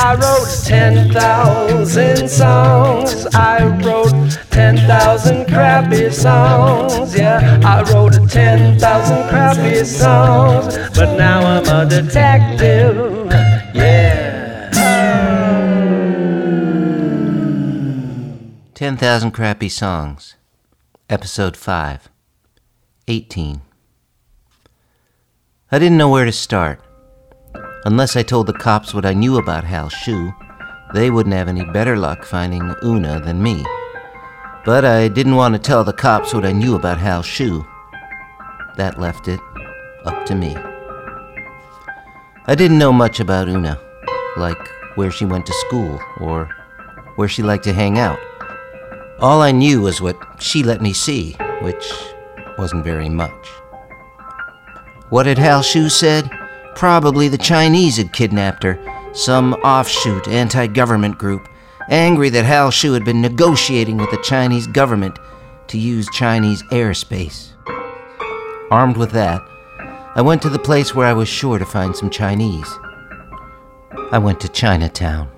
I wrote 10,000 songs. I wrote 10,000 crappy songs. Yeah, I wrote 10,000 crappy songs. But now I'm a detective. Yeah. 10,000 Crappy Songs, Episode 5, 18. I didn't know where to start. Unless I told the cops what I knew about Hal Shu, they wouldn't have any better luck finding Una than me. But I didn't want to tell the cops what I knew about Hal Shu. That left it up to me. I didn't know much about Una, like where she went to school or where she liked to hang out. All I knew was what she let me see, which wasn't very much. What had Hal Shu said? Probably the Chinese had kidnapped her, some offshoot anti government group, angry that Hal Shu had been negotiating with the Chinese government to use Chinese airspace. Armed with that, I went to the place where I was sure to find some Chinese. I went to Chinatown.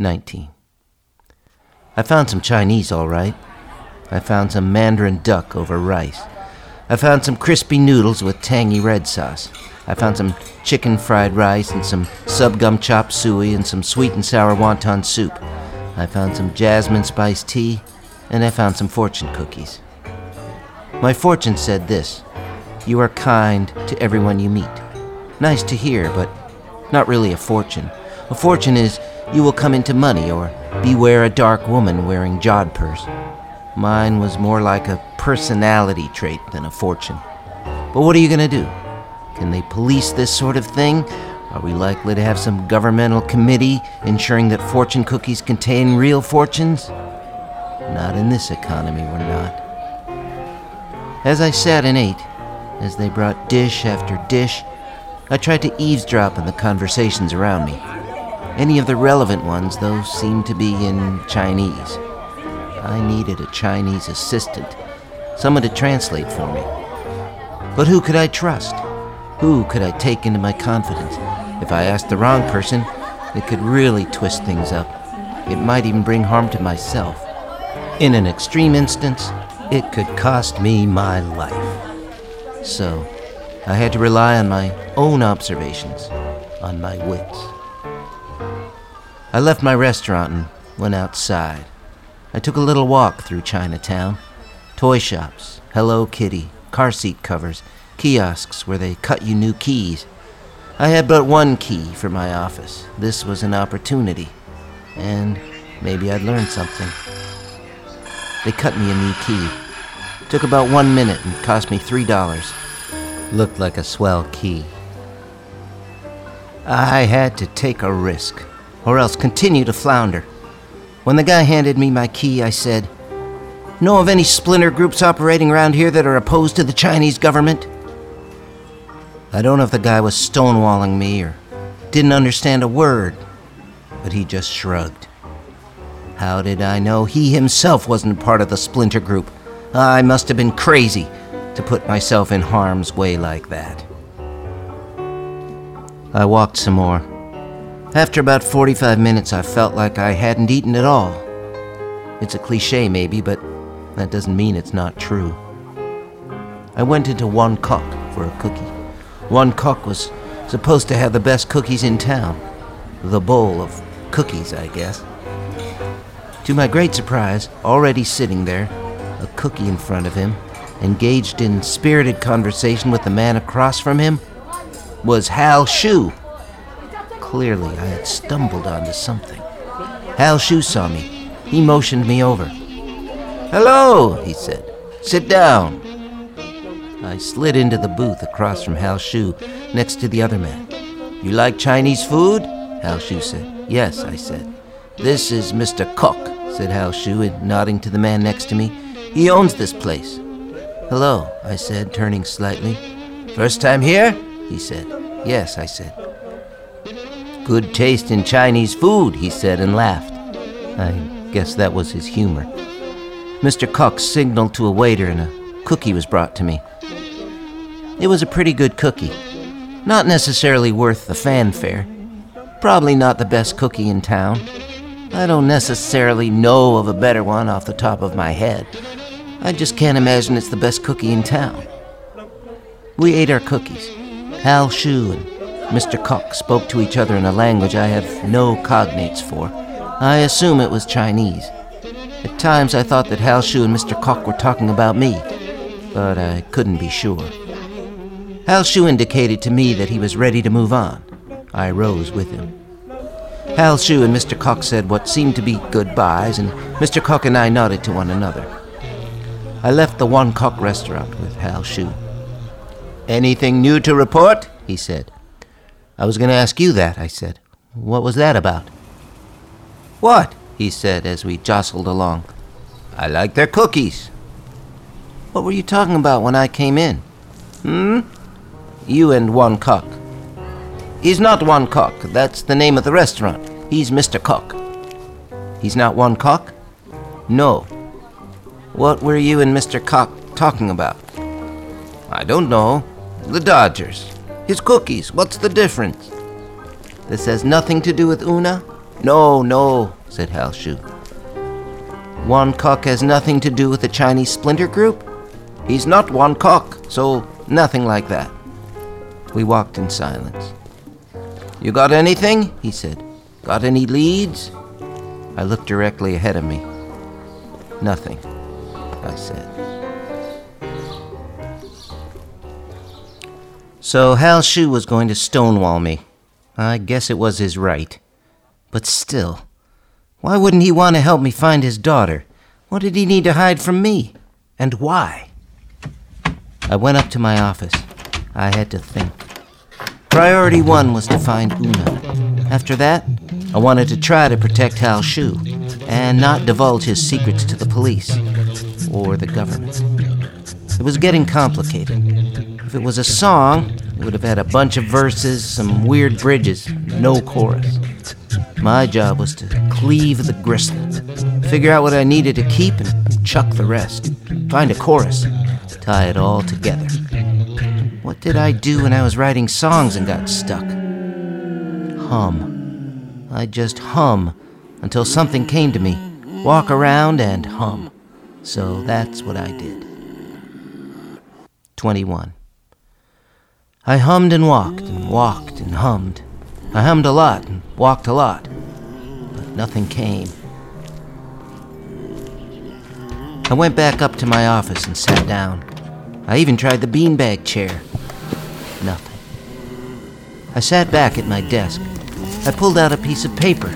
19. I found some Chinese, all right. I found some mandarin duck over rice. I found some crispy noodles with tangy red sauce. I found some chicken fried rice and some sub gum chop suey and some sweet and sour wonton soup. I found some jasmine spice tea, and I found some fortune cookies. My fortune said this You are kind to everyone you meet. Nice to hear, but not really a fortune. A fortune is you will come into money or beware a dark woman wearing jodhpurs. Mine was more like a personality trait than a fortune. But what are you going to do? Can they police this sort of thing? Are we likely to have some governmental committee ensuring that fortune cookies contain real fortunes? Not in this economy, we're not. As I sat and ate, as they brought dish after dish, I tried to eavesdrop on the conversations around me. Any of the relevant ones, though, seemed to be in Chinese. I needed a Chinese assistant, someone to translate for me. But who could I trust? Who could I take into my confidence? If I asked the wrong person, it could really twist things up. It might even bring harm to myself. In an extreme instance, it could cost me my life. So, I had to rely on my own observations, on my wits. I left my restaurant and went outside. I took a little walk through Chinatown. Toy shops, Hello Kitty, car seat covers, kiosks where they cut you new keys. I had but one key for my office. This was an opportunity. And maybe I'd learn something. They cut me a new key. Took about one minute and cost me three dollars. Looked like a swell key. I had to take a risk, or else continue to flounder. When the guy handed me my key, I said, Know of any splinter groups operating around here that are opposed to the Chinese government? I don't know if the guy was stonewalling me or didn't understand a word, but he just shrugged. How did I know he himself wasn't part of the splinter group? I must have been crazy to put myself in harm's way like that. I walked some more. After about 45 minutes, I felt like I hadn't eaten at all. It's a cliche, maybe, but that doesn't mean it's not true. I went into One Cock for a cookie. One Cock was supposed to have the best cookies in town. The bowl of cookies, I guess. To my great surprise, already sitting there, a cookie in front of him, engaged in spirited conversation with the man across from him, was Hal Shu. Clearly, I had stumbled onto something. Hal Shu saw me. He motioned me over. Hello, he said. Sit down. I slid into the booth across from Hal Shu, next to the other man. You like Chinese food? Hal Shu said. Yes, I said. This is Mr. Cook, said Hal Shu, nodding to the man next to me. He owns this place. Hello, I said, turning slightly. First time here? He said. Yes, I said. Good taste in Chinese food, he said and laughed. I guess that was his humor. Mr. Cox signaled to a waiter and a cookie was brought to me. It was a pretty good cookie. Not necessarily worth the fanfare. Probably not the best cookie in town. I don't necessarily know of a better one off the top of my head. I just can't imagine it's the best cookie in town. We ate our cookies. Hal Shu and Mr. Cock spoke to each other in a language I have no cognates for. I assume it was Chinese. At times I thought that Hal Shu and Mr. Cock were talking about me, but I couldn't be sure. Hal Shu indicated to me that he was ready to move on. I rose with him. Hal Shu and Mr. Cock said what seemed to be goodbyes, and Mr. Cock and I nodded to one another. I left the One Cock restaurant with Hal Shu. Anything new to report? he said. I was going to ask you that, I said. What was that about? What? he said as we jostled along. I like their cookies. What were you talking about when I came in? Hmm? You and One Cock. He's not One Cock. That's the name of the restaurant. He's Mr. Cock. He's not One Cock? No. What were you and Mr. Cock talking about? I don't know. The Dodgers. His cookies. What's the difference? This has nothing to do with Una? No, no, said Hal Shu. One Cock has nothing to do with the Chinese splinter group? He's not One Cock, so nothing like that. We walked in silence. You got anything? he said. Got any leads? I looked directly ahead of me. Nothing, I said. So Hal Shu was going to stonewall me. I guess it was his right. But still, why wouldn't he want to help me find his daughter? What did he need to hide from me? And why? I went up to my office. I had to think. Priority one was to find Una. After that, I wanted to try to protect Hal Shu and not divulge his secrets to the police or the government. It was getting complicated. If it was a song, it would have had a bunch of verses, some weird bridges, no chorus. My job was to cleave the gristle, figure out what I needed to keep, and chuck the rest. Find a chorus, tie it all together. What did I do when I was writing songs and got stuck? Hum. I'd just hum until something came to me. Walk around and hum. So that's what I did. 21. I hummed and walked and walked and hummed. I hummed a lot and walked a lot, but nothing came. I went back up to my office and sat down. I even tried the beanbag chair. Nothing. I sat back at my desk. I pulled out a piece of paper.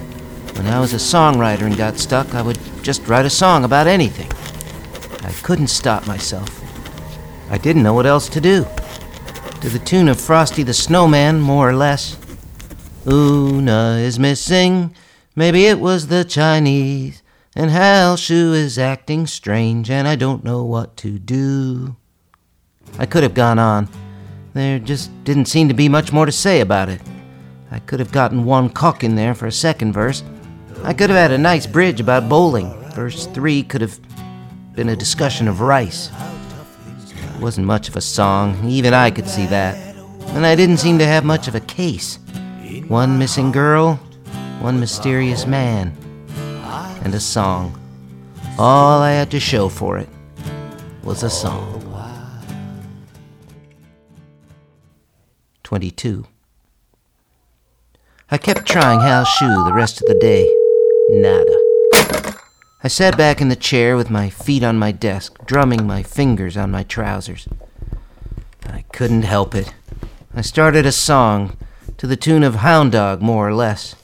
When I was a songwriter and got stuck, I would just write a song about anything. I couldn't stop myself. I didn't know what else to do. To the tune of Frosty the Snowman, more or less. Una is missing. Maybe it was the Chinese. And Hal Shu is acting strange, and I don't know what to do. I could have gone on. There just didn't seem to be much more to say about it. I could have gotten one cock in there for a second verse. I could have had a nice bridge about bowling. Verse three could have been a discussion of rice. Wasn't much of a song, even I could see that. And I didn't seem to have much of a case. One missing girl, one mysterious man, and a song. All I had to show for it was a song. 22. I kept trying Hal Shu the rest of the day. Nada. I sat back in the chair with my feet on my desk, drumming my fingers on my trousers. I couldn't help it. I started a song to the tune of Hound Dog, more or less.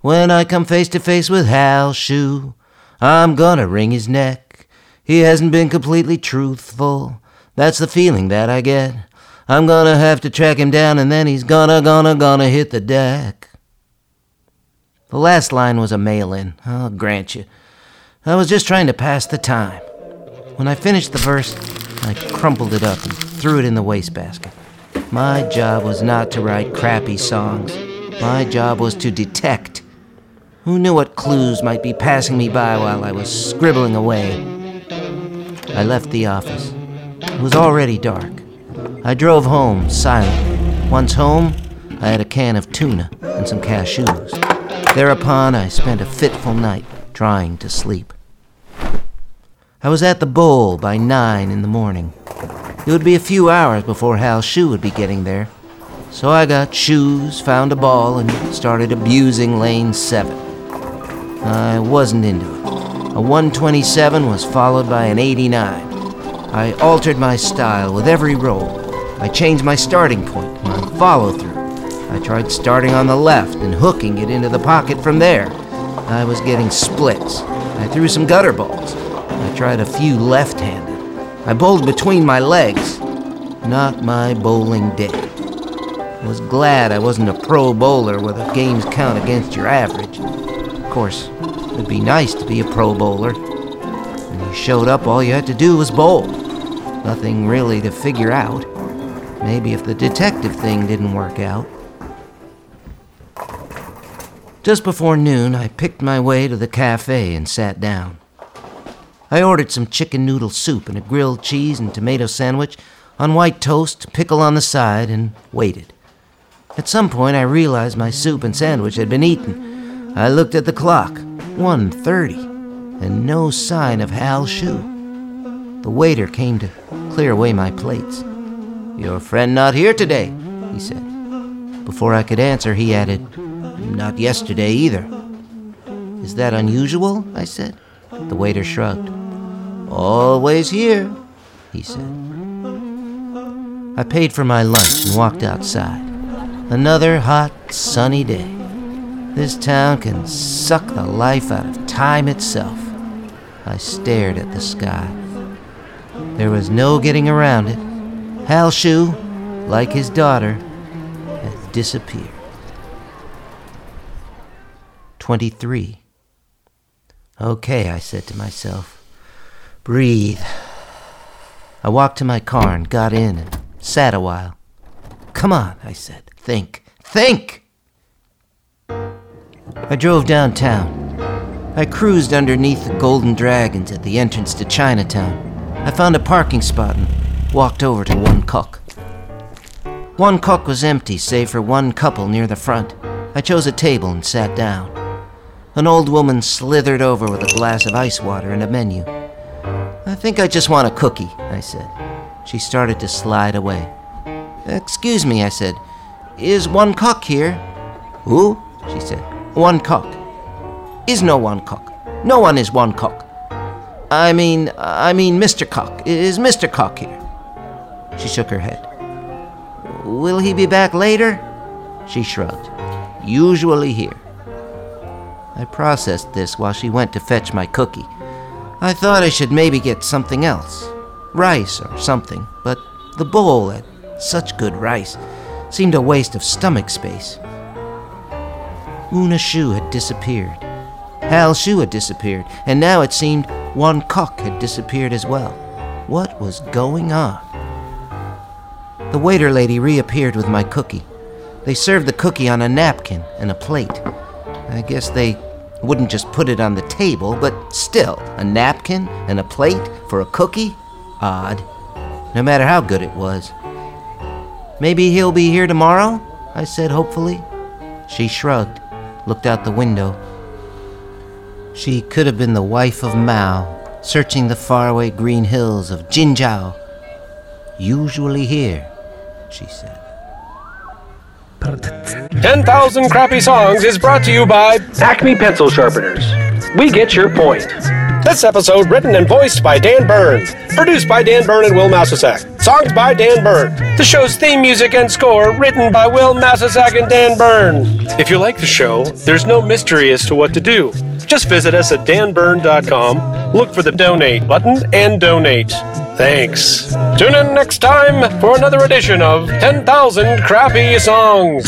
When I come face to face with Hal Shu, I'm gonna wring his neck. He hasn't been completely truthful. That's the feeling that I get. I'm gonna have to track him down and then he's gonna, gonna, gonna hit the deck. The last line was a mail in, I'll grant you. I was just trying to pass the time. When I finished the verse, I crumpled it up and threw it in the wastebasket. My job was not to write crappy songs. My job was to detect. Who knew what clues might be passing me by while I was scribbling away? I left the office. It was already dark. I drove home, silent. Once home, I had a can of tuna and some cashews. Thereupon, I spent a fitful night trying to sleep. I was at the bowl by nine in the morning. It would be a few hours before Hal Shu would be getting there. So I got shoes, found a ball, and started abusing lane 7. I wasn't into it. A 127 was followed by an 89. I altered my style with every roll. I changed my starting point, my follow through. I tried starting on the left and hooking it into the pocket from there. I was getting splits. I threw some gutter balls. I tried a few left handed. I bowled between my legs. Not my bowling day. I was glad I wasn't a pro bowler with a game's count against your average. Of course, it'd be nice to be a pro bowler. When you showed up, all you had to do was bowl. Nothing really to figure out. Maybe if the detective thing didn't work out. Just before noon, I picked my way to the cafe and sat down. I ordered some chicken noodle soup and a grilled cheese and tomato sandwich on white toast, pickle on the side, and waited. At some point, I realized my soup and sandwich had been eaten. I looked at the clock, 1.30, and no sign of Hal Shu. The waiter came to clear away my plates. Your friend not here today, he said. Before I could answer, he added, Not yesterday either. Is that unusual? I said. The waiter shrugged. Always here, he said. I paid for my lunch and walked outside. Another hot, sunny day. This town can suck the life out of time itself. I stared at the sky. There was no getting around it. Hal Shu, like his daughter, had disappeared. 23. Okay, I said to myself. Breathe. I walked to my car and got in and sat a while. Come on, I said. Think. Think! I drove downtown. I cruised underneath the Golden Dragons at the entrance to Chinatown. I found a parking spot and walked over to One Cock. One Cock was empty, save for one couple near the front. I chose a table and sat down. An old woman slithered over with a glass of ice water and a menu. I think I just want a cookie, I said. She started to slide away. Excuse me, I said. Is one cock here? Who? She said. One cock. Is no one cock. No one is one cock. I mean, I mean, Mr. Cock. Is Mr. Cock here? She shook her head. Will he be back later? She shrugged. Usually here. I processed this while she went to fetch my cookie. I thought I should maybe get something else rice or something, but the bowl had such good rice seemed a waste of stomach space. Una Shu had disappeared. Hal Shu had disappeared, and now it seemed one cock had disappeared as well. What was going on? The waiter lady reappeared with my cookie. They served the cookie on a napkin and a plate. I guess they wouldn't just put it on the table, but still, a napkin and a plate for a cookie? Odd. No matter how good it was. Maybe he'll be here tomorrow? I said hopefully. She shrugged, looked out the window. She could have been the wife of Mao, searching the faraway green hills of Jinzhou. Usually here, she said. 10,000 Crappy Songs is brought to you by Acme Pencil Sharpeners. We get your point. This episode written and voiced by Dan Byrne. Produced by Dan Byrne and Will Massasak. Songs by Dan Byrne. The show's theme music and score written by Will Massasak and Dan Byrne. If you like the show, there's no mystery as to what to do. Just visit us at danburn.com, look for the donate button, and donate. Thanks. Tune in next time for another edition of 10,000 Crappy Songs.